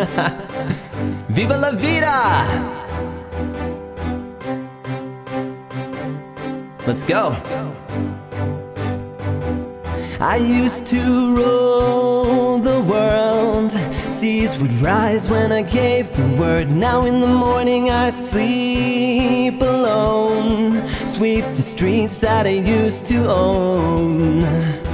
Viva la vida! Let's go. I used to rule the world. Seas would rise when I gave the word. Now in the morning I sleep alone. Sweep the streets that I used to own.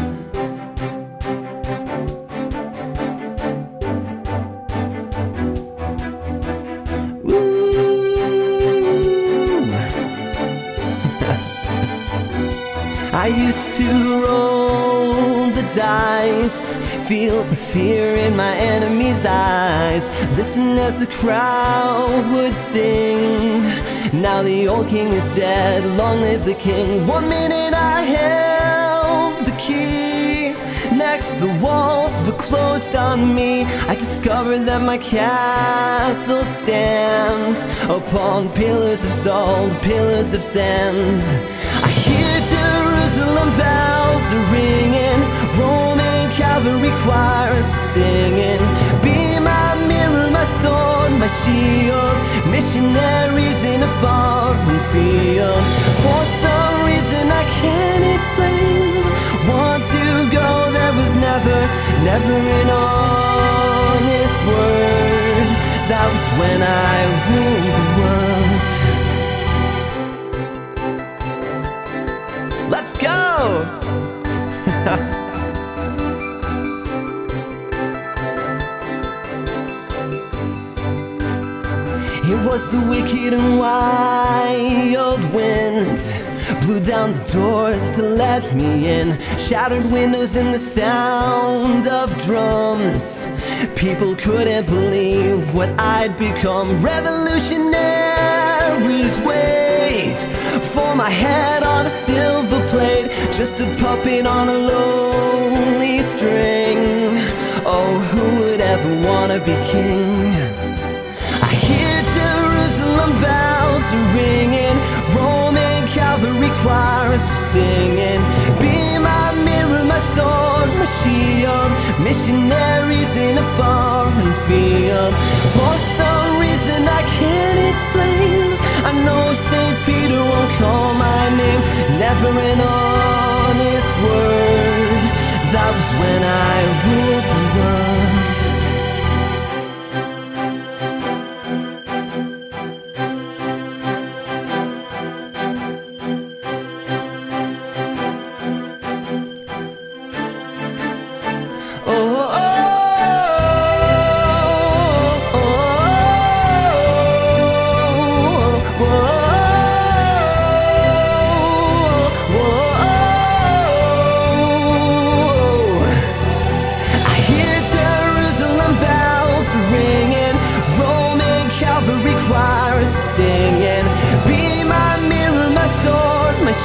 I used to roll the dice, feel the fear in my enemy's eyes, listen as the crowd would sing. Now the old king is dead, long live the king. One minute I held the key, next the walls were closed on me. I discovered that my castle stands upon pillars of salt, pillars of sand. Choirs are singing. Be my mirror, my sword, my shield. Missionaries in a foreign field. For some reason I can't It was the wicked and wild wind. Blew down the doors to let me in. Shattered windows and the sound of drums. People couldn't believe what I'd become. Revolutionaries wait For my head on a silver plate. Just a puppet on a lonely string. Oh, who would ever wanna be king? Choirs singing. Be my mirror, my sword, my shield. Missionaries in a foreign field. For some reason I can't explain. I know Saint Peter won't call my name. Never an honest word. That was when I ruled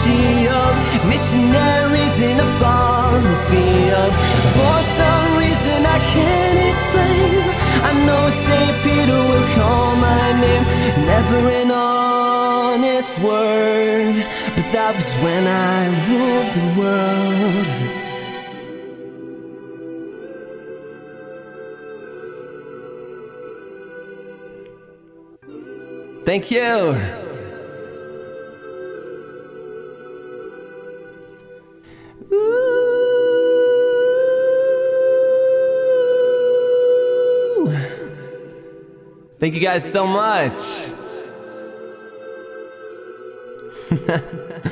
shield. Missionaries in a foreign field. For some reason I can't explain. I know Saint Peter will call my name. Never an honest word, but that was when I ruled the world. Thank you. Ooh. Thank you guys so much.